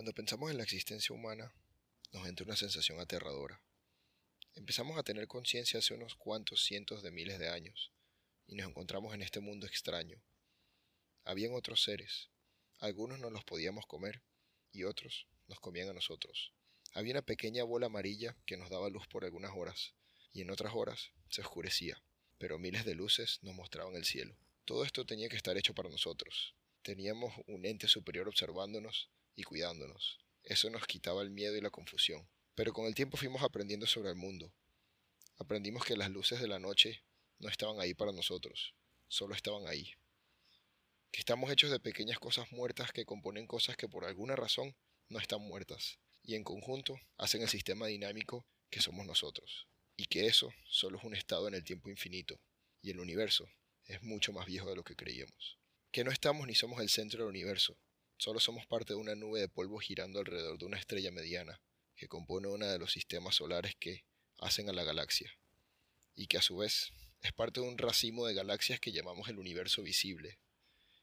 Cuando pensamos en la existencia humana, nos entra una sensación aterradora. Empezamos a tener conciencia hace unos cuantos cientos de miles de años, y nos encontramos en este mundo extraño. Habían otros seres, algunos no los podíamos comer, y otros nos comían a nosotros. Había una pequeña bola amarilla que nos daba luz por algunas horas, y en otras horas se oscurecía, pero miles de luces nos mostraban el cielo. Todo esto tenía que estar hecho para nosotros. Teníamos un ente superior observándonos y cuidándonos. Eso nos quitaba el miedo y la confusión. Pero con el tiempo fuimos aprendiendo sobre el mundo. Aprendimos que las luces de la noche no estaban ahí para nosotros, solo estaban ahí. Que estamos hechos de pequeñas cosas muertas que componen cosas que por alguna razón no están muertas, y en conjunto hacen el sistema dinámico que somos nosotros. Y que eso solo es un estado en el tiempo infinito, y el universo es mucho más viejo de lo que creíamos. Que no estamos ni somos el centro del universo, Solo somos parte de una nube de polvo girando alrededor de una estrella mediana, que compone uno de los sistemas solares que hacen a la galaxia, y que a su vez es parte de un racimo de galaxias que llamamos el universo visible,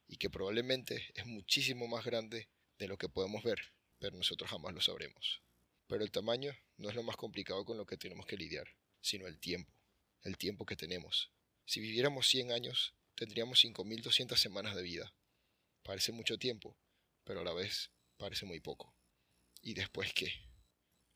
y que probablemente es muchísimo más grande de lo que podemos ver, pero nosotros jamás lo sabremos. Pero el tamaño no es lo más complicado con lo que tenemos que lidiar, sino el tiempo, el tiempo que tenemos. Si viviéramos 100 años, tendríamos 5.200 semanas de vida. Parece mucho tiempo, pero a la vez parece muy poco. ¿Y después qué?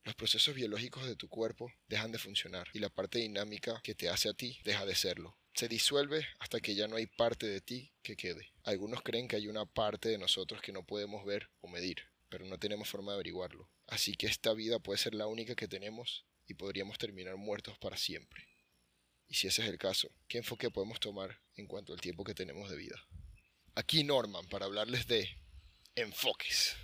Los procesos biológicos de tu cuerpo dejan de funcionar y la parte dinámica que te hace a ti deja de serlo. Se disuelve hasta que ya no hay parte de ti que quede. Algunos creen que hay una parte de nosotros que no podemos ver o medir, pero no tenemos forma de averiguarlo. Así que esta vida puede ser la única que tenemos y podríamos terminar muertos para siempre. Y si ese es el caso, ¿qué enfoque podemos tomar en cuanto al tiempo que tenemos de vida? Aquí Norman para hablarles de enfoques.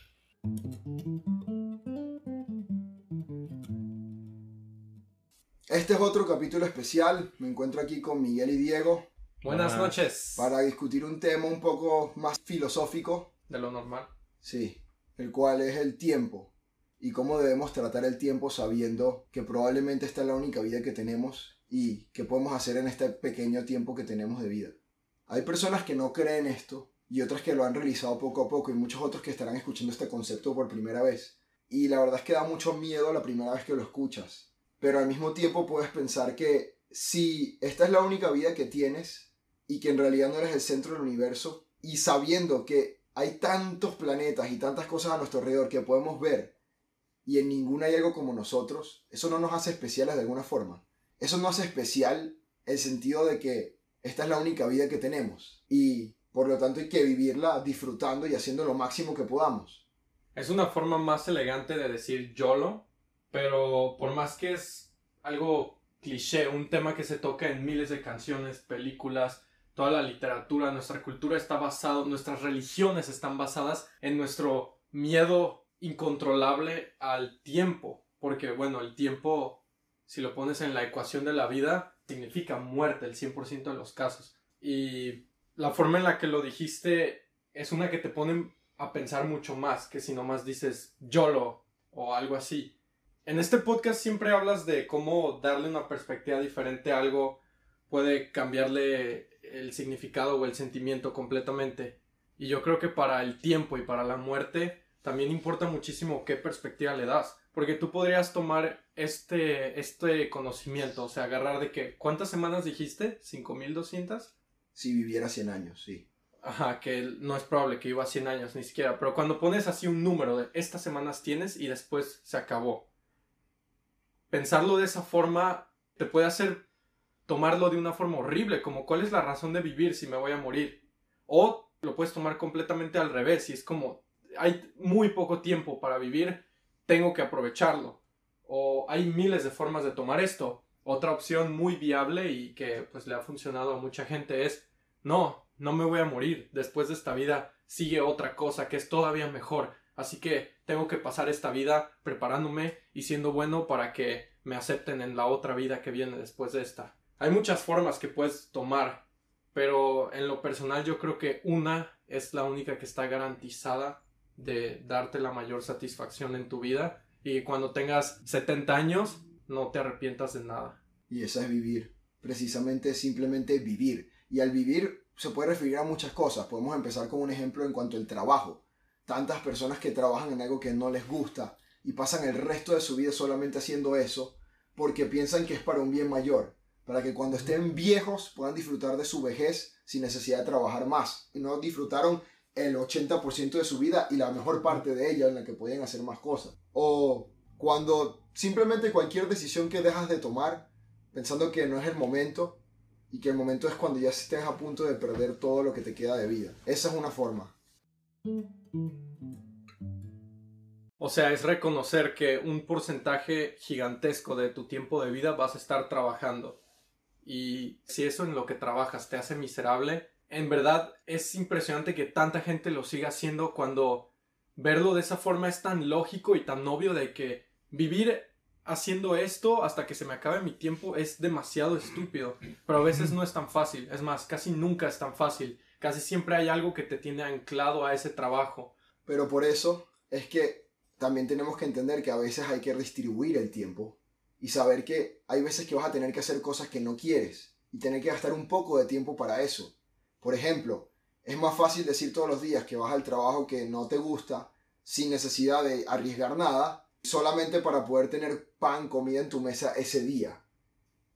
Este es otro capítulo especial. Me encuentro aquí con Miguel y Diego. Buenas noches. Para discutir un tema un poco más filosófico. De lo normal. Sí, el cual es el tiempo. Y cómo debemos tratar el tiempo sabiendo que probablemente esta es la única vida que tenemos y qué podemos hacer en este pequeño tiempo que tenemos de vida. Hay personas que no creen esto y otras que lo han realizado poco a poco y muchos otros que estarán escuchando este concepto por primera vez. Y la verdad es que da mucho miedo la primera vez que lo escuchas. Pero al mismo tiempo puedes pensar que si esta es la única vida que tienes y que en realidad no eres el centro del universo y sabiendo que hay tantos planetas y tantas cosas a nuestro alrededor que podemos ver y en ninguna hay algo como nosotros, eso no nos hace especiales de alguna forma. Eso no hace especial el sentido de que esta es la única vida que tenemos. Y por lo tanto, hay que vivirla disfrutando y haciendo lo máximo que podamos. Es una forma más elegante de decir YOLO, pero por más que es algo cliché, un tema que se toca en miles de canciones, películas, toda la literatura, nuestra cultura está basada, nuestras religiones están basadas en nuestro miedo incontrolable al tiempo, porque bueno, el tiempo, si lo pones en la ecuación de la vida, significa muerte el 100% de los casos. Y la forma en la que lo dijiste es una que te pone a pensar mucho más que si nomás dices YOLO o algo así. En este podcast siempre hablas de cómo darle una perspectiva diferente a algo puede cambiarle el significado o el sentimiento completamente. Y yo creo que para el tiempo y para la muerte también importa muchísimo qué perspectiva le das. Porque tú podrías tomar este, este conocimiento, o sea, agarrar de que, ¿cuántas semanas dijiste? ¿5200? Si viviera 100 años, sí. Ajá, que no es probable que viva 100 años ni siquiera, pero cuando pones así un número de estas semanas tienes y después se acabó. Pensarlo de esa forma te puede hacer tomarlo de una forma horrible, como cuál es la razón de vivir si me voy a morir. O lo puedes tomar completamente al revés y es como hay muy poco tiempo para vivir, tengo que aprovecharlo. O hay miles de formas de tomar esto. Otra opción muy viable y que pues le ha funcionado a mucha gente es no, no me voy a morir, después de esta vida sigue otra cosa que es todavía mejor, así que tengo que pasar esta vida preparándome y siendo bueno para que me acepten en la otra vida que viene después de esta. Hay muchas formas que puedes tomar, pero en lo personal yo creo que una es la única que está garantizada de darte la mayor satisfacción en tu vida. Y cuando tengas 70 años no te arrepientas de nada. Y esa es vivir, precisamente simplemente vivir y al vivir se puede referir a muchas cosas. Podemos empezar con un ejemplo en cuanto al trabajo. tantas personas que trabajan en algo que no les gusta y pasan el resto de su vida solamente haciendo eso porque piensan que es para un bien mayor, para que cuando estén viejos puedan disfrutar de su vejez sin necesidad de trabajar más. Y no disfrutaron el 80% de su vida y la mejor parte de ella en la que podían hacer más cosas. O cuando simplemente cualquier decisión que dejas de tomar pensando que no es el momento y que el momento es cuando ya estés a punto de perder todo lo que te queda de vida. Esa es una forma. O sea, es reconocer que un porcentaje gigantesco de tu tiempo de vida vas a estar trabajando. Y si eso en lo que trabajas te hace miserable, en verdad es impresionante que tanta gente lo siga haciendo cuando verlo de esa forma es tan lógico y tan obvio de que vivir haciendo esto hasta que se me acabe mi tiempo es demasiado estúpido. Pero a veces no es tan fácil. Es más, casi nunca es tan fácil. Casi siempre hay algo que te tiene anclado a ese trabajo. Pero por eso es que también tenemos que entender que a veces hay que distribuir el tiempo y saber que hay veces que vas a tener que hacer cosas que no quieres y tener que gastar un poco de tiempo para eso. Por ejemplo, es más fácil decir todos los días que vas al trabajo que no te gusta sin necesidad de arriesgar nada, solamente para poder tener pan, comida en tu mesa ese día.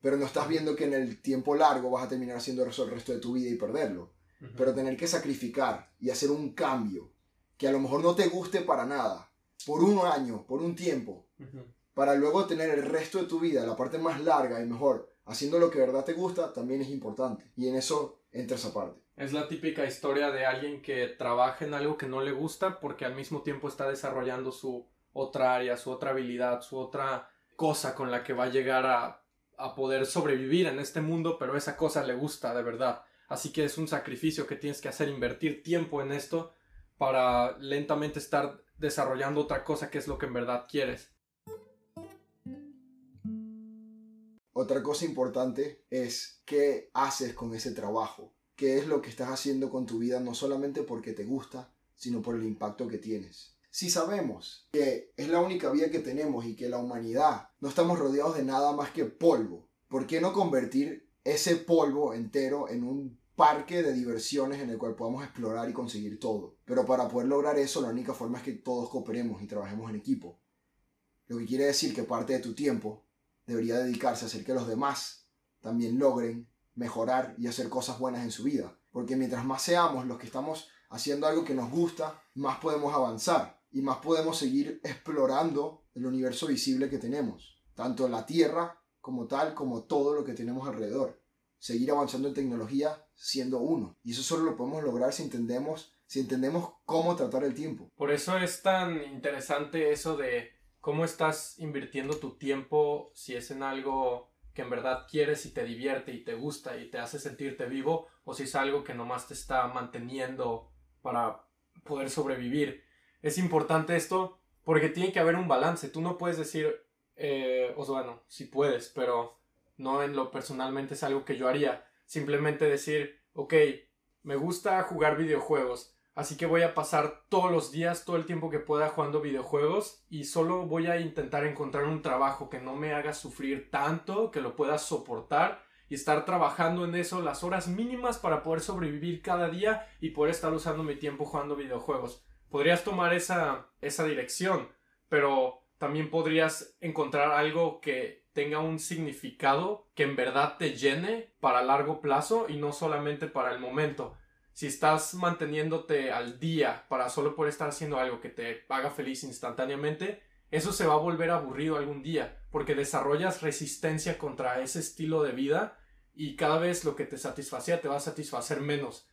Pero no estás viendo que en el tiempo largo vas a terminar haciendo eso el resto de tu vida y perderlo. Pero tener que sacrificar y hacer un cambio que a lo mejor no te guste para nada, por un año, por un tiempo, para luego tener el resto de tu vida, la parte más larga y mejor, haciendo lo que de verdad te gusta, también es importante. Y en eso entra esa parte. Es la típica historia de alguien que trabaja en algo que no le gusta porque al mismo tiempo está desarrollando su otra área, su otra habilidad, su otra cosa con la que va a llegar a, a poder sobrevivir en este mundo, pero esa cosa le gusta de verdad. Así que es un sacrificio que tienes que hacer, invertir tiempo en esto para lentamente estar desarrollando otra cosa que es lo que en verdad quieres. Otra cosa importante es qué haces con ese trabajo, qué es lo que estás haciendo con tu vida no solamente porque te gusta, sino por el impacto que tienes. Si sabemos que es la única vida que tenemos y que la humanidad no estamos rodeados de nada más que polvo, ¿por qué no convertir ese polvo entero en un parque de diversiones en el cual podamos explorar y conseguir todo? Pero para poder lograr eso, la única forma es que todos cooperemos y trabajemos en equipo. Lo que quiere decir que parte de tu tiempo debería dedicarse a hacer que los demás también logren mejorar y hacer cosas buenas en su vida. Porque mientras más seamos los que estamos haciendo algo que nos gusta, más podemos avanzar y más podemos seguir explorando el universo visible que tenemos, tanto la Tierra como tal, como todo lo que tenemos alrededor. Seguir avanzando en tecnología siendo uno. Y eso solo lo podemos lograr si entendemos, si entendemos cómo tratar el tiempo. Por eso es tan interesante eso de cómo estás invirtiendo tu tiempo si es en algo que en verdad quieres y te divierte y te gusta y te hace sentirte vivo o si es algo que nomás te está manteniendo para poder sobrevivir. Es importante esto porque tiene que haber un balance. Tú no puedes decir, eh, o bueno, si puedes, pero no en lo personalmente es algo que yo haría. Simplemente decir, ok, me gusta jugar videojuegos, así que voy a pasar todos los días, todo el tiempo que pueda jugando videojuegos y solo voy a intentar encontrar un trabajo que no me haga sufrir tanto, que lo pueda soportar y estar trabajando en eso las horas mínimas para poder sobrevivir cada día y poder estar usando mi tiempo jugando videojuegos. Podrías tomar esa, esa dirección, pero también podrías encontrar algo que tenga un significado que en verdad te llene para largo plazo y no solamente para el momento. Si estás manteniéndote al día para solo poder estar haciendo algo que te haga feliz instantáneamente, eso se va a volver aburrido algún día, porque desarrollas resistencia contra ese estilo de vida y cada vez lo que te satisfacía te va a satisfacer menos.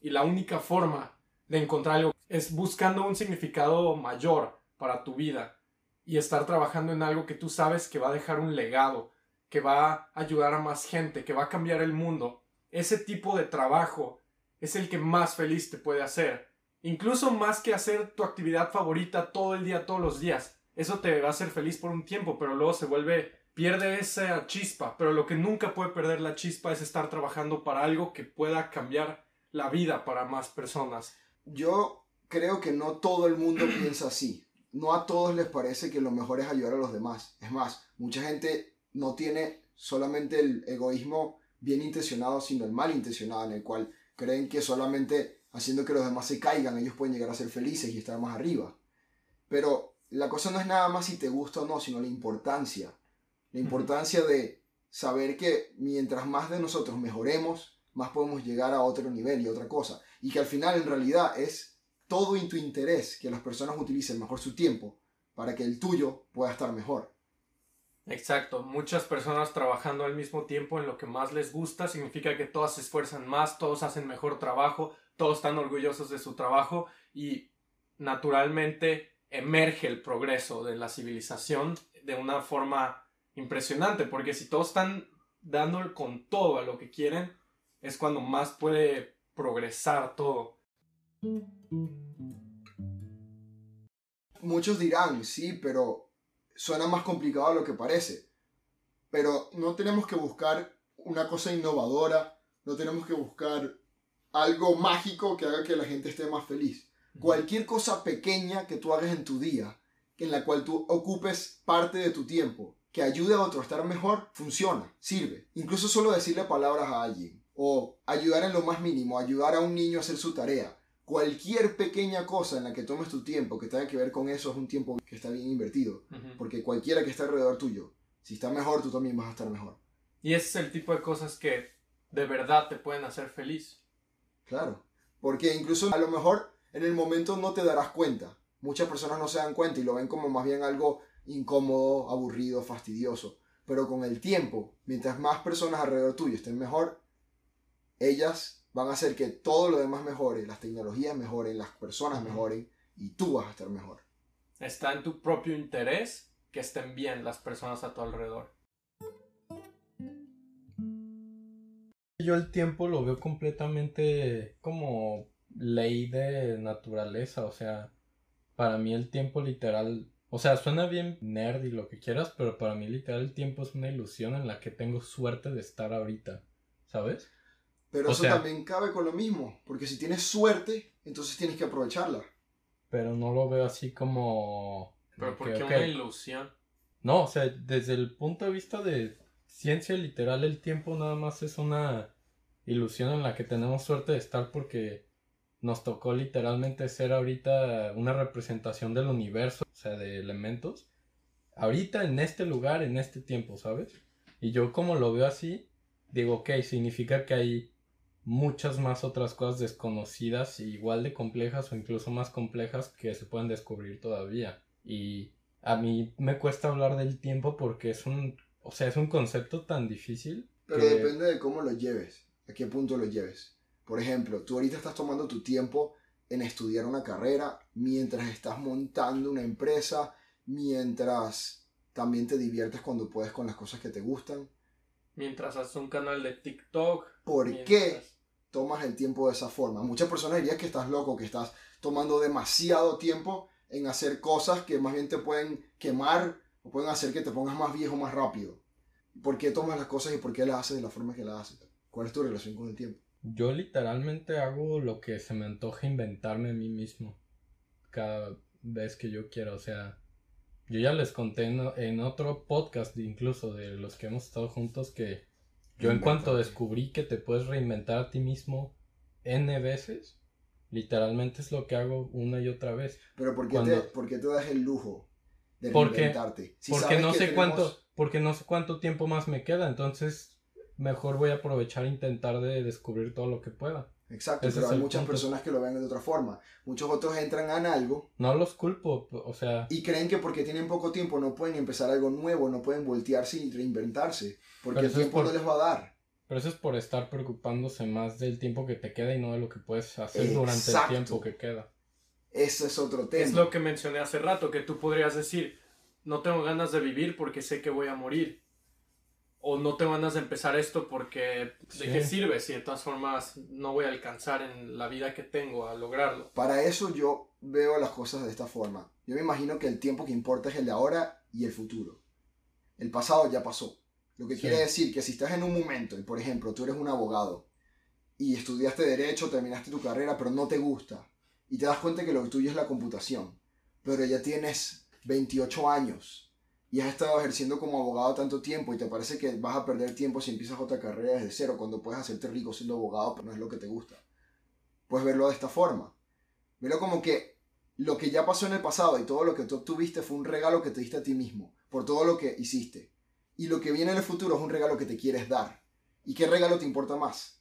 Y la única forma de encontrar algo es buscando un significado mayor para tu vida y estar trabajando en algo que tú sabes que va a dejar un legado, que va a ayudar a más gente, que va a cambiar el mundo. Ese tipo de trabajo es el que más feliz te puede hacer. Incluso más que hacer tu actividad favorita todo el día, todos los días. Eso te va a hacer feliz por un tiempo, pero luego se vuelve pierde esa chispa, pero lo que nunca puede perder la chispa es estar trabajando para algo que pueda cambiar la vida para más personas. Yo creo que no todo el mundo piensa así. No a todos les parece que lo mejor es ayudar a los demás. Es más, mucha gente no tiene solamente el egoísmo bien intencionado, sino el mal intencionado, en el cual creen que solamente haciendo que los demás se caigan, ellos pueden llegar a ser felices y estar más arriba. Pero la cosa no es nada más si te gusta o no, sino la importancia. La importancia de saber que mientras más de nosotros mejoremos, más podemos llegar a otro nivel y otra cosa. Y que al final en realidad es todo en tu interés que las personas utilicen mejor su tiempo para que el tuyo pueda estar mejor. Exacto, muchas personas trabajando al mismo tiempo en lo que más les gusta significa que todas se esfuerzan más, todos hacen mejor trabajo, todos están orgullosos de su trabajo y naturalmente emerge el progreso de la civilización de una forma impresionante, porque si todos están dando con todo a lo que quieren, es cuando más puede progresar todo. Muchos dirán, sí, pero suena más complicado de lo que parece. Pero no tenemos que buscar una cosa innovadora, no tenemos que buscar algo mágico que haga que la gente esté más feliz. Cualquier cosa pequeña que tú hagas en tu día, en la cual tú ocupes parte de tu tiempo, que ayude a otro a estar mejor, funciona, sirve. Incluso solo decirle palabras a alguien, o ayudar en lo más mínimo, ayudar a un niño a hacer su tarea. Cualquier pequeña cosa en la que tomes tu tiempo que tenga que ver con eso es un tiempo que está bien invertido. Porque cualquiera que esté alrededor tuyo, si está mejor, tú también vas a estar mejor. Y ese es el tipo de cosas que de verdad te pueden hacer feliz. Claro. Porque incluso a lo mejor en el momento no te darás cuenta. Muchas personas no se dan cuenta y lo ven como más bien algo incómodo, aburrido, fastidioso. Pero con el tiempo, mientras más personas alrededor tuyo estén mejor, ellas van a hacer que todo lo demás mejore, las tecnologías mejoren, las personas mejoren y tú vas a estar mejor. Está en tu propio interés que estén bien las personas a tu alrededor. Yo el tiempo lo veo completamente como ley de naturaleza, o sea, para mí el tiempo literal, o sea, suena bien nerd y lo que quieras, pero para mí literal el tiempo es una ilusión en la que tengo suerte de estar ahorita, ¿sabes? Pero eso también cabe con lo mismo, porque si tienes suerte, entonces tienes que aprovecharla. Pero no lo veo así como... Pero ¿por qué una ilusión? No, o sea, desde el punto de vista de ciencia literal, el tiempo nada más es una ilusión en la que tenemos suerte de estar porque nos tocó literalmente ser ahorita una representación del universo, o sea, de elementos. Ahorita en este lugar, en este tiempo, ¿sabes? Y yo como lo veo así, digo, ok, significa que hay muchas más otras cosas desconocidas, igual de complejas o incluso más complejas que se pueden descubrir todavía. Y a mí me cuesta hablar del tiempo porque es un, o sea, es un concepto tan difícil. Pero depende de cómo lo lleves, a qué punto lo lleves. Por ejemplo, tú ahorita estás tomando tu tiempo en estudiar una carrera mientras estás montando una empresa, mientras también te diviertes cuando puedes con las cosas que te gustan. Mientras haces un canal de TikTok. ¿Por qué tomas el tiempo de esa forma? Muchas personas dirían que estás loco, que estás tomando demasiado tiempo en hacer cosas que más bien te pueden quemar o pueden hacer que te pongas más viejo más rápido. ¿Por qué tomas las cosas y por qué las haces de la forma que las haces? ¿Cuál es tu relación con el tiempo? Yo literalmente hago lo que se me antoja inventarme a mí mismo. Cada vez que yo quiera. O sea, yo ya les conté en, otro podcast, incluso de los que hemos estado juntos, que yo en cuanto descubrí que te puedes reinventar a ti mismo N veces, literalmente es lo que hago una y otra vez. Pero ¿por qué, te, ¿por qué te das el lujo de reinventarte? porque no sé cuánto, porque no sé cuánto tiempo más me queda, entonces mejor voy a aprovechar e intentar de descubrir todo lo que pueda. Exacto, pero hay muchas personas que lo ven de otra forma. Muchos otros entran en algo. No los culpo, o sea. Y creen que porque tienen poco tiempo no pueden empezar algo nuevo, no pueden voltearse y reinventarse. Porque el tiempo no les va a dar. Pero eso es por estar preocupándose más del tiempo que te queda y no de lo que puedes hacer durante el tiempo que queda. Ese es otro tema. Es lo que mencioné hace rato, que tú podrías decir, no tengo ganas de vivir porque sé que voy a morir o no te ganas de empezar esto porque ¿de qué sirve si de todas formas no voy a alcanzar en la vida que tengo a lograrlo? Para eso yo veo las cosas de esta forma. Yo me imagino que el tiempo que importa es el de ahora y el futuro. El pasado ya pasó. Lo que quiere decir que si estás en un momento, y por ejemplo, tú eres un abogado y estudiaste derecho, terminaste tu carrera, pero no te gusta, y te das cuenta que lo tuyo es la computación, pero ya tienes 28 años y has estado ejerciendo como abogado tanto tiempo y te parece que vas a perder tiempo si empiezas otra carrera desde cero, cuando puedes hacerte rico siendo abogado, pero no es lo que te gusta. puedes verlo de esta forma. Velo como que lo que ya pasó en el pasado y todo lo que tú obtuviste fue un regalo que te diste a ti mismo por todo lo que hiciste. Y lo que viene en el futuro es un regalo que te quieres dar. ¿Y qué regalo te importa más?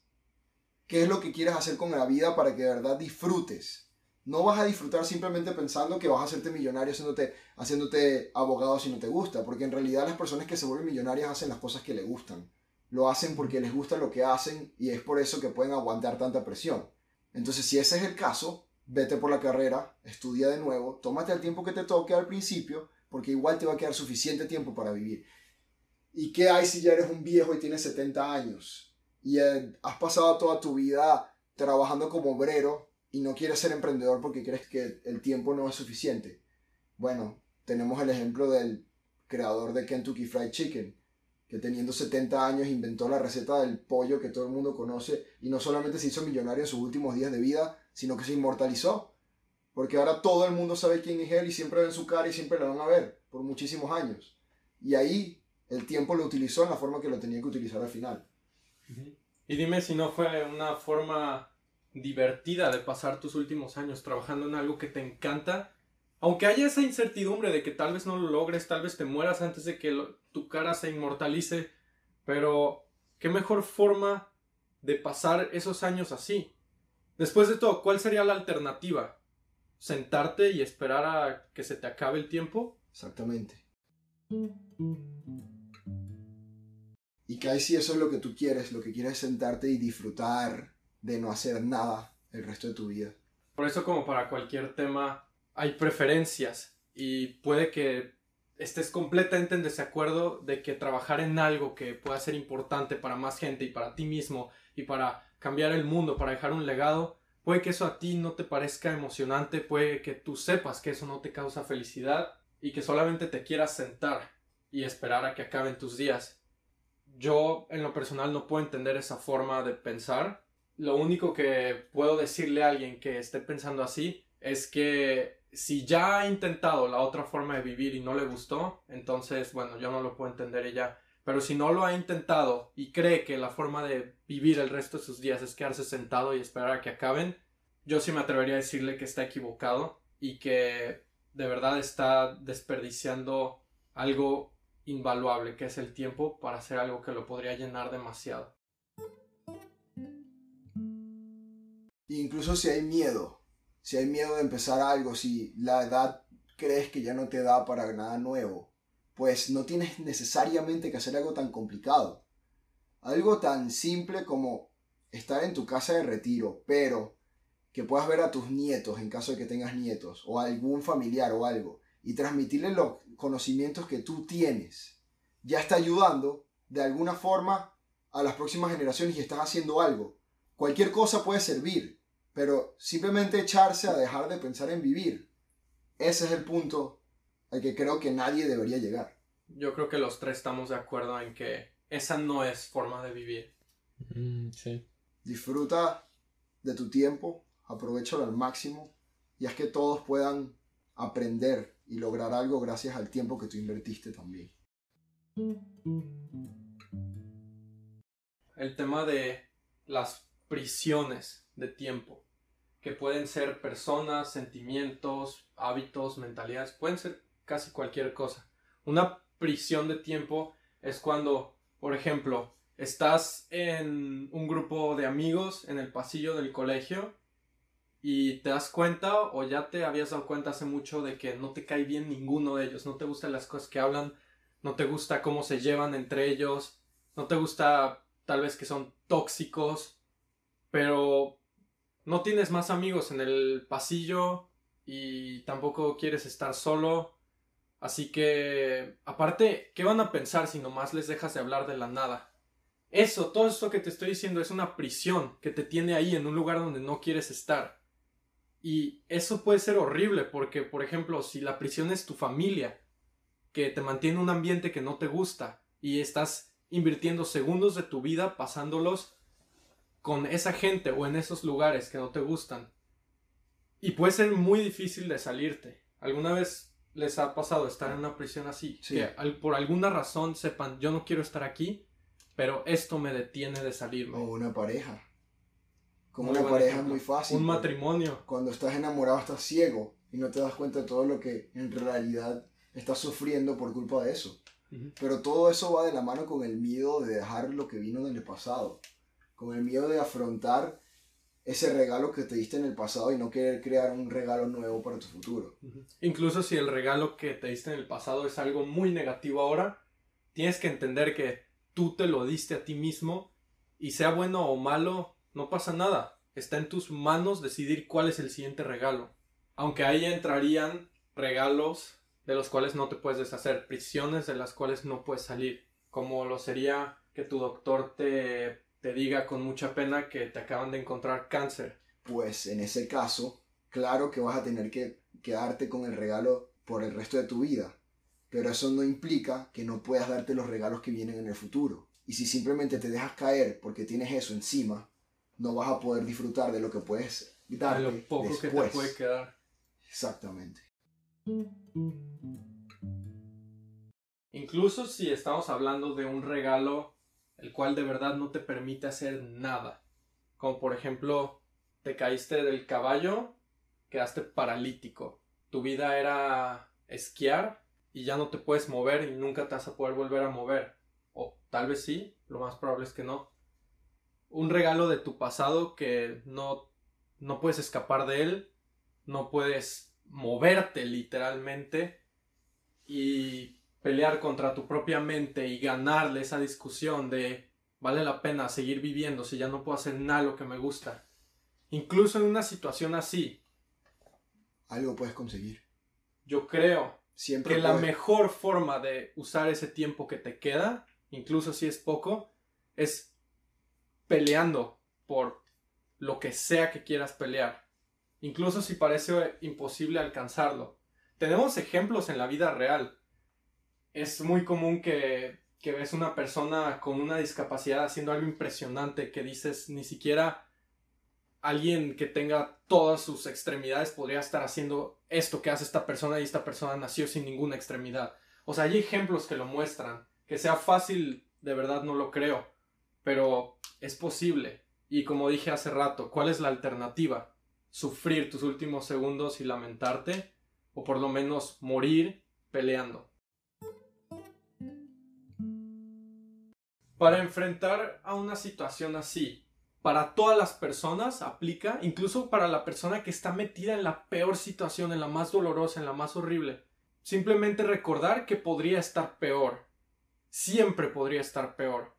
¿Qué es lo que quieres hacer con la vida para que de verdad disfrutes? No vas a disfrutar simplemente pensando que vas a hacerte millonario haciéndote, haciéndote abogado si no te gusta, porque en realidad las personas que se vuelven millonarias hacen las cosas que les gustan. Lo hacen porque les gusta lo que hacen y es por eso que pueden aguantar tanta presión. Entonces, si ese es el caso, vete por la carrera, estudia de nuevo, tómate el tiempo que te toque al principio, porque igual te va a quedar suficiente tiempo para vivir. ¿Y qué hay si ya eres un viejo y tienes 70 años y eh, has pasado toda tu vida trabajando como obrero y no quieres ser emprendedor porque crees que el tiempo no es suficiente? Bueno, tenemos el ejemplo del creador de Kentucky Fried Chicken, que teniendo 70 años inventó la receta del pollo que todo el mundo conoce y no solamente se hizo millonario en sus últimos días de vida, sino que se inmortalizó. Porque ahora todo el mundo sabe quién es él y siempre ven su cara y siempre la van a ver por muchísimos años. Y ahí el tiempo lo utilizó en la forma que lo tenía que utilizar al final. Y dime si no fue una forma divertida de pasar tus últimos años trabajando en algo que te encanta. Aunque haya esa incertidumbre de que tal vez no lo logres, tal vez te mueras antes de que tu cara se inmortalice, pero qué mejor forma de pasar esos años así. Después de todo, ¿cuál sería la alternativa? ¿Sentarte y esperar a que se te acabe el tiempo? Exactamente. Y que si eso es lo que tú quieres, lo que quieres es sentarte y disfrutar de no hacer nada el resto de tu vida. Por eso como para cualquier tema hay preferencias y puede que estés completamente en desacuerdo de que trabajar en algo que pueda ser importante para más gente y para ti mismo y para cambiar el mundo, para dejar un legado, puede que eso a ti no te parezca emocionante, puede que tú sepas que eso no te causa felicidad y que solamente te quieras sentar y esperar a que acaben tus días yo en lo personal no puedo entender esa forma de pensar. Lo único que puedo decirle a alguien que esté pensando así es que si ya ha intentado la otra forma de vivir y no le gustó, entonces, bueno, yo no lo puedo entender ella. Pero si no lo ha intentado y cree que la forma de vivir el resto de sus días es quedarse sentado y esperar a que acaben, yo sí me atrevería a decirle que está equivocado y que de verdad está desperdiciando algo invaluable que es el tiempo para hacer algo que lo podría llenar demasiado. Incluso si hay miedo, si hay miedo de empezar algo, si la edad crees que ya no te da para nada nuevo, pues no tienes necesariamente que hacer algo tan complicado. Algo tan simple como estar en tu casa de retiro, pero que puedas ver a tus nietos en caso de que tengas nietos, o algún familiar o algo, y transmitirle los conocimientos que tú tienes, ya está ayudando de alguna forma a las próximas generaciones y estás haciendo algo. Cualquier cosa puede servir, pero simplemente echarse a dejar de pensar en vivir. Ese es el punto al que creo que nadie debería llegar. Yo creo que los tres estamos de acuerdo en que esa no es forma de vivir. Mm, sí. Disfruta de tu tiempo, aprovechalo al máximo y haz que todos puedan aprender y lograr algo gracias al tiempo que tú invertiste también. El tema de las prisiones de tiempo, que pueden ser personas, sentimientos, hábitos, mentalidades, pueden ser casi cualquier cosa. Una prisión de tiempo es cuando, por ejemplo, estás en un grupo de amigos en el pasillo del colegio y te das cuenta o ya te habías dado cuenta hace mucho de que no te cae bien ninguno de ellos, no te gustan las cosas que hablan, no te gusta cómo se llevan entre ellos, no te gusta tal vez que son tóxicos, pero no tienes más amigos en el pasillo y tampoco quieres estar solo. Así que, aparte, ¿qué van a pensar si nomás les dejas de hablar de la nada? Eso, todo esto que te estoy diciendo es una prisión que te tiene ahí en un lugar donde no quieres estar. Y eso puede ser horrible porque, por ejemplo, si la prisión es tu familia, que te mantiene un ambiente que no te gusta y estás invirtiendo segundos de tu vida pasándolos con esa gente o en esos lugares que no te gustan. Y puede ser muy difícil de salirte. ¿Alguna vez les ha pasado estar en una prisión así? Que por alguna razón sepan, yo no quiero estar aquí, pero esto me detiene de salirme. O una pareja Con Muy una pareja ejemplo. es muy fácil. Un porque matrimonio. Cuando estás enamorado estás ciego y no te das cuenta de todo lo que en realidad estás sufriendo por culpa de eso. Pero todo eso va de la mano con el miedo de dejar lo que vino en el pasado. Con el miedo de afrontar ese regalo que te diste en el pasado y no querer crear un regalo nuevo para tu futuro. Incluso si el regalo que te diste en el pasado es algo muy negativo ahora, tienes que entender que tú te lo diste a ti mismo y sea bueno o malo, no pasa nada. Está en tus manos decidir cuál es el siguiente regalo. Aunque ahí entrarían regalos de los cuales no te puedes deshacer, prisiones de las cuales no puedes salir, como lo sería que tu doctor te, te diga con mucha pena que te acaban de encontrar cáncer. Pues en ese caso, claro que vas a tener que quedarte con el regalo por el resto de tu vida. Pero eso no implica que no puedas darte los regalos que vienen en el futuro. Y si simplemente te dejas caer porque tienes eso encima, no vas a poder disfrutar de lo que puedes De darte lo poco que te puede quedar. Exactamente. Incluso si estamos hablando de un regalo el cual de verdad no te permite hacer nada. Como por ejemplo, te caíste del caballo, quedaste paralítico. Tu vida era esquiar y ya no te puedes mover y nunca te vas a poder volver a mover. O tal vez sí, lo más probable es que no. Un regalo de tu pasado que no, no puedes escapar de él, no puedes moverte literalmente y pelear contra tu propia mente y ganarle esa discusión de vale la pena seguir viviendo si ya no puedo hacer nada lo que me gusta. Incluso en una situación así, Algo puedes conseguir. yo creo Siempre que la mejor forma de usar ese tiempo que te queda, incluso si es poco, es peleando por lo que sea que quieras pelear. Incluso si parece imposible alcanzarlo. Tenemos ejemplos en la vida real. Es muy común que, que ves una persona con una discapacidad haciendo algo impresionante que dices ni siquiera alguien que tenga todas sus extremidades podría estar haciendo esto que hace esta persona y esta persona nació sin ninguna extremidad. O sea, hay ejemplos que lo muestran. Que sea fácil, de verdad no lo creo. Pero es posible. Y como dije hace rato, ¿cuál es la alternativa? ¿Sufrir tus últimos segundos y lamentarte? ¿O por lo menos morir peleando? Para enfrentar a una situación así, para todas las personas aplica, incluso para la persona que está metida en la peor situación, en la más dolorosa, en la más horrible. Simplemente recordar que podría estar peor. Siempre podría estar peor.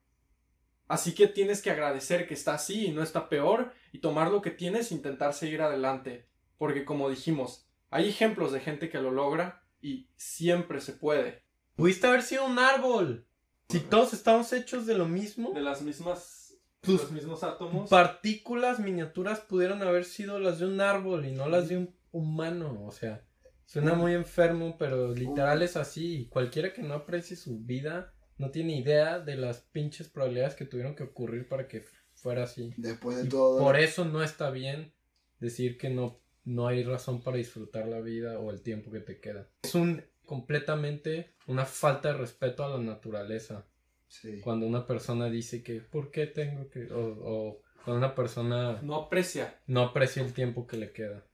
Así que tienes que agradecer que está así y no está peor y tomar lo que tienes e intentar seguir adelante. Porque como dijimos, hay ejemplos de gente que lo logra y siempre se puede. Pudiste haber sido un árbol. Si todos estamos hechos de lo mismo, De las mismas... Tus los mismos átomos. partículas miniaturas pudieron haber sido las de un árbol y no las de un humano. O sea, suena muy enfermo, pero literal es así. Cualquiera que no aprecie su vida no tiene idea de las pinches probabilidades que tuvieron que ocurrir para que fuera así. Después de Y todo... por eso no está bien decir que no, no hay razón para disfrutar la vida o el tiempo que te queda. Es un completamente una falta de respeto a la naturaleza. Sí. Cuando una persona dice que ¿por qué tengo que? O, o cuando una persona No aprecia no aprecia el tiempo que le queda.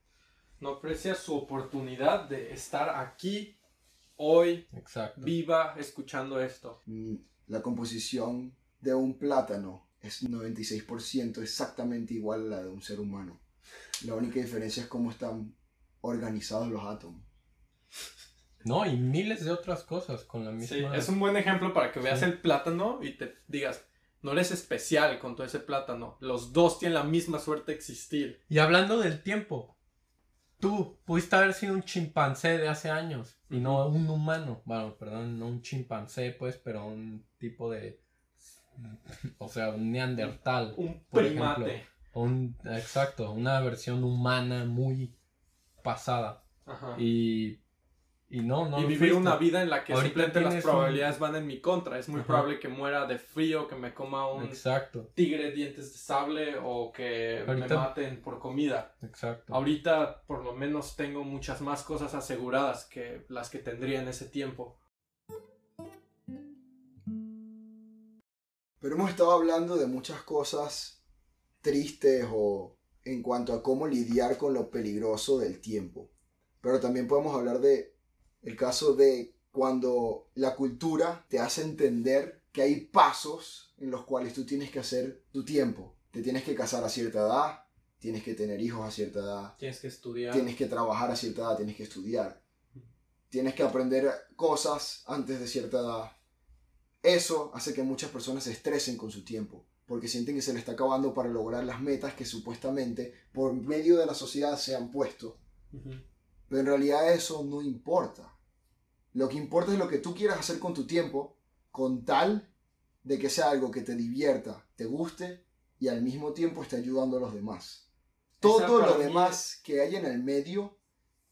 no aprecia su oportunidad de estar aquí, hoy, Exacto. viva, escuchando esto. Mm, La composición de un plátano es 96% exactamente igual a la de un ser humano. La única diferencia es cómo están organizados los átomos. No, y miles de otras cosas con la Sí, misma. es un buen ejemplo para que veas Sí. el plátano y te digas, no eres especial con todo ese plátano. Los dos tienen la misma suerte de existir. Y hablando del tiempo, tú pudiste haber sido un chimpancé de hace años y no un humano. Bueno, perdón, no un chimpancé, pues, pero un tipo de. O sea, un neandertal. Un por primate. ejemplo. Un, exacto, una versión humana muy pasada. Ajá. Y, y no, no y lo vivir fuiste. una vida en la que Ahorita simplemente las un- probabilidades van en mi contra. Es muy Ajá. probable que muera de frío, que me coma un Exacto, tigre dientes de sable o que me maten por comida. exacto. Ahorita por lo menos tengo muchas más cosas aseguradas que las que tendría en ese tiempo. Pero hemos estado hablando de muchas cosas tristes o en cuanto a cómo lidiar con lo peligroso del tiempo. Pero también podemos hablar de el caso de cuando la cultura te hace entender que hay pasos en los cuales tú tienes que hacer tu tiempo. Te tienes que casar a cierta edad, tienes que tener hijos a cierta edad, Tienes que estudiar. tienes que trabajar a cierta edad, tienes que estudiar, tienes que aprender cosas antes de cierta edad. Eso hace que muchas personas se estresen con su tiempo, porque sienten que se le está acabando para lograr las metas que supuestamente por medio de la sociedad se han puesto. Pero en realidad eso no importa. Lo que importa es lo que tú quieras hacer con tu tiempo, con tal de que sea algo que te divierta, te guste y al mismo tiempo esté ayudando a los demás. Todo lo demás que hay en el medio,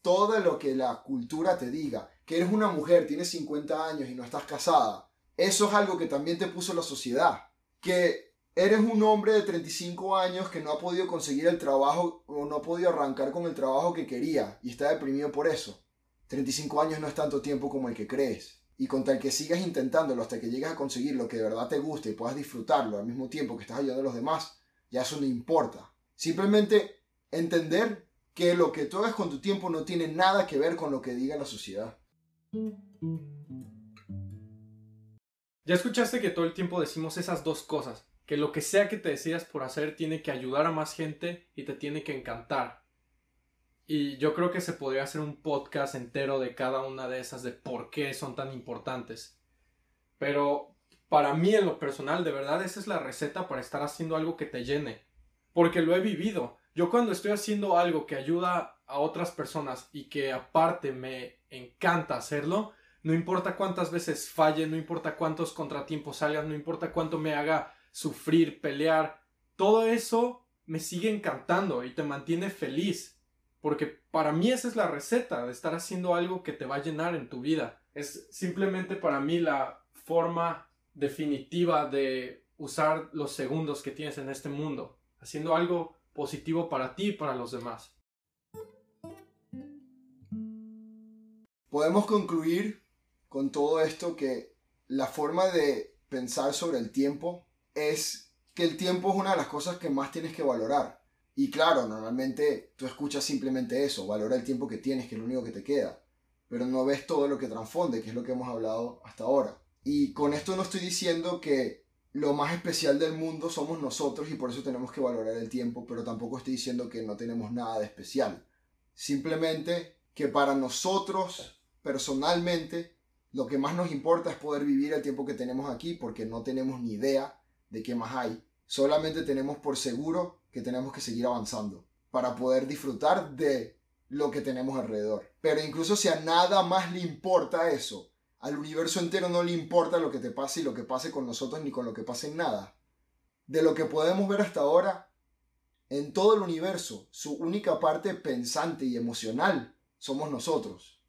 todo lo que la cultura te diga, que eres una mujer, tienes 50 años y no estás casada, eso es algo que también te puso la sociedad. Que eres un hombre de 35 años que no ha podido conseguir el trabajo o no ha podido arrancar con el trabajo que quería y está deprimido por eso. 35 años no es tanto tiempo como el que crees. Y con tal que sigas intentándolo hasta que llegues a conseguir lo que de verdad te guste y puedas disfrutarlo al mismo tiempo que estás ayudando a los demás, ya eso no importa. Simplemente entender que lo que tú hagas con tu tiempo no tiene nada que ver con lo que diga la sociedad. Ya escuchaste que todo el tiempo decimos esas dos cosas, que lo que sea que te decidas por hacer tiene que ayudar a más gente y te tiene que encantar. Y yo creo que se podría hacer un podcast entero de cada una de esas, de por qué son tan importantes. Pero para mí en lo personal, de verdad, esa es la receta para estar haciendo algo que te llene. Porque lo he vivido. Yo cuando estoy haciendo algo que ayuda a otras personas y que aparte me encanta hacerlo, no importa cuántas veces falle, no importa cuántos contratiempos salgan, no importa cuánto me haga sufrir, pelear, todo eso me sigue encantando y te mantiene feliz. Porque para mí esa es la receta de estar haciendo algo que te va a llenar en tu vida. Es simplemente para mí la forma definitiva de usar los segundos que tienes en este mundo, haciendo algo positivo para ti y para los demás. Podemos concluir con todo esto que la forma de pensar sobre el tiempo es que el tiempo es una de las cosas que más tienes que valorar. Y claro, normalmente tú escuchas simplemente eso, valora el tiempo que tienes, que es lo único que te queda, pero no ves todo lo que transfonde, que es lo que hemos hablado hasta ahora. Y con esto no estoy diciendo que lo más especial del mundo somos nosotros y por eso tenemos que valorar el tiempo, pero tampoco estoy diciendo que no tenemos nada de especial. Simplemente que para nosotros, personalmente, lo que más nos importa es poder vivir el tiempo que tenemos aquí porque no tenemos ni idea de qué más hay. Solamente tenemos por seguro que tenemos que seguir avanzando para poder disfrutar de lo que tenemos alrededor. Pero incluso si a nada más le importa eso, al universo entero no le importa lo que te pase y lo que pase con nosotros ni con lo que pase en nada. De lo que podemos ver hasta ahora, en todo el universo, su única parte pensante y emocional somos nosotros.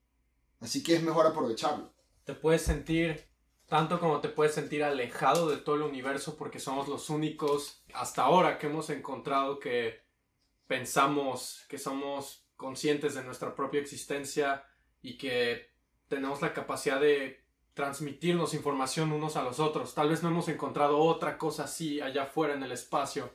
Así que es mejor aprovecharlo. Te puedes sentir tanto como te puedes sentir alejado de todo el universo porque somos los únicos hasta ahora que hemos encontrado que pensamos que somos conscientes de nuestra propia existencia y que tenemos la capacidad de transmitirnos información unos a los otros. Tal vez no hemos encontrado otra cosa así allá afuera en el espacio,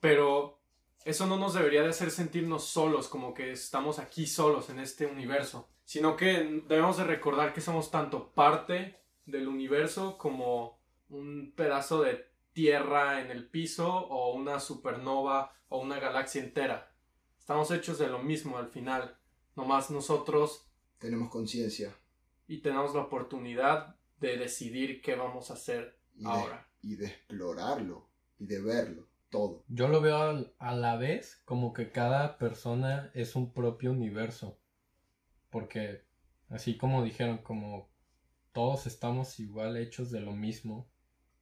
pero eso no nos debería de hacer sentirnos solos, como que estamos aquí solos en este universo, sino que debemos de recordar que somos tanto parte del universo como un pedazo de tierra en el piso o una supernova o una galaxia entera. Estamos hechos de lo mismo al final, nomás nosotros Tenemos conciencia y tenemos la oportunidad de decidir qué vamos a hacer y, de- ahora. y de explorarlo y de verlo todo. Yo lo veo al- a la vez como que cada persona es un propio universo. Porque, así como dijeron, como todos estamos igual hechos de lo mismo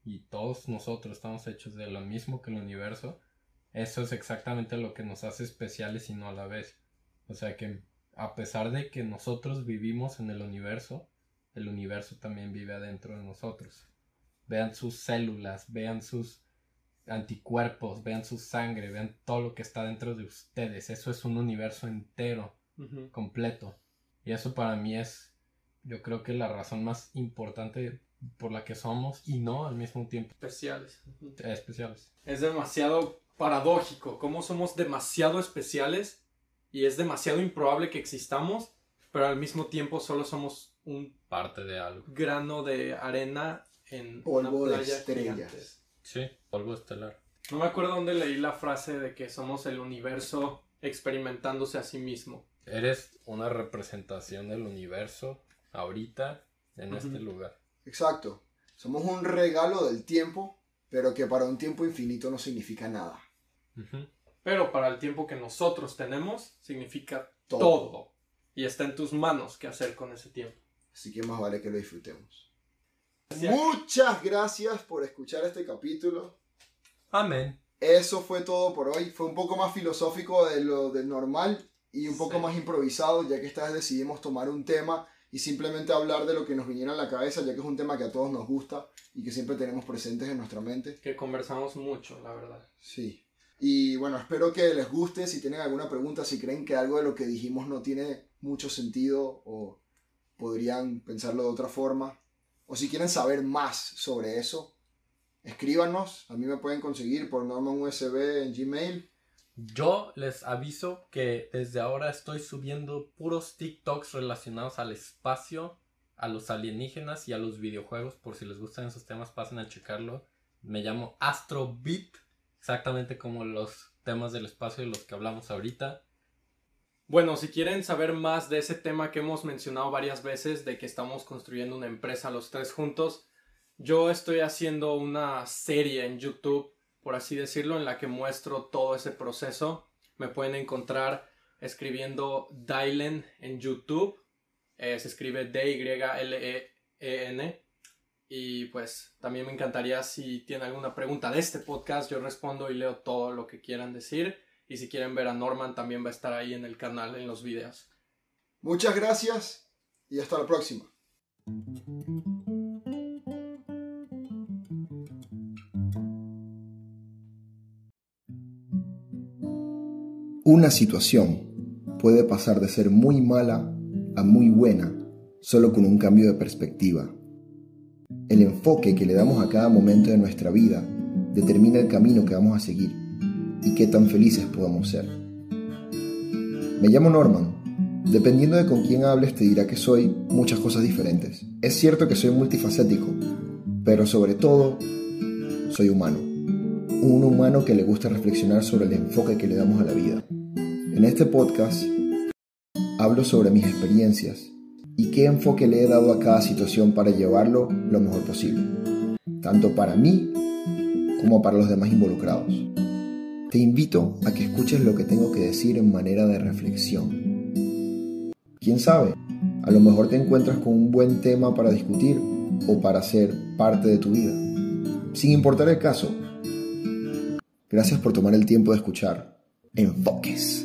y todos nosotros estamos hechos de lo mismo que el universo, eso es exactamente lo que nos hace especiales y no a la vez. O sea que a pesar de que nosotros vivimos en el universo, el universo también vive adentro de nosotros. Vean sus células, vean sus anticuerpos, vean su sangre, vean todo lo que está dentro de ustedes. Eso es un universo entero, completo. Y eso para mí es, yo creo que la razón más importante por la que somos y no al mismo tiempo Especiales. Especiales. Es demasiado paradójico, cómo somos demasiado especiales y es demasiado improbable que existamos, pero al mismo tiempo solo somos un Parte de algo. grano de arena en Polvo una de playa estrellas. gigante. Sí, polvo estelar. No me acuerdo dónde leí la frase de que somos el universo experimentándose a sí mismo. Eres una representación del universo ahorita en este lugar. Exacto. Somos un regalo del tiempo, pero que para un tiempo infinito no significa nada. Pero para el tiempo que nosotros tenemos, significa Todo. todo. Y está en tus manos qué hacer con ese tiempo. Así que más vale que lo disfrutemos. Gracias. Muchas gracias por escuchar este capítulo. Amén. Eso fue todo por hoy. Fue un poco más filosófico de lo del normal y un poco Sí. más improvisado, ya que esta vez decidimos tomar un tema y simplemente hablar de lo que nos viniera a la cabeza, ya que es un tema que a todos nos gusta y que siempre tenemos presentes en nuestra mente. Que conversamos mucho, la verdad. Sí. Y bueno, espero que les guste. Si tienen alguna pregunta, si creen que algo de lo que dijimos no tiene mucho sentido o podrían pensarlo de otra forma, o si quieren saber más sobre eso, escríbanos. A mí me pueden conseguir por Norman USB en Gmail. Yo les aviso que desde ahora estoy subiendo puros TikToks relacionados al espacio, a los alienígenas y a los videojuegos. Por si les gustan esos temas, pasen a checarlo. Me llamo AstroBeat, exactamente como los temas del espacio de los que hablamos ahorita. Bueno, si quieren saber más de ese tema que hemos mencionado varias veces, de que estamos construyendo una empresa los tres juntos, yo estoy haciendo una serie en YouTube, por así decirlo, en la que muestro todo ese proceso. Me pueden encontrar escribiendo Dylen en YouTube. Eh, se escribe D-Y-L-E-E-N. Y pues también me encantaría si tienen alguna pregunta de este podcast, yo respondo y leo todo lo que quieran decir. Y si quieren ver a Norman, también va a estar ahí en el canal, en los videos. Muchas gracias y hasta la próxima. Una situación puede pasar de ser muy mala a muy buena solo con un cambio de perspectiva. El enfoque que le damos a cada momento de nuestra vida determina el camino que vamos a seguir y qué tan felices podamos ser. Me llamo Norman. Dependiendo de con quién hables te dirá que soy muchas cosas diferentes. Es cierto que soy multifacético, pero sobre todo soy humano. Un humano que le gusta reflexionar sobre el enfoque que le damos a la vida. En este podcast hablo sobre mis experiencias y qué enfoque le he dado a cada situación para llevarlo lo mejor posible, tanto para mí como para los demás involucrados. Te invito a que escuches lo que tengo que decir en manera de reflexión. ¿Quién sabe? A lo mejor te encuentras con un buen tema para discutir o para ser parte de tu vida. Sin importar el caso. Gracias por tomar el tiempo de escuchar. Enfoques.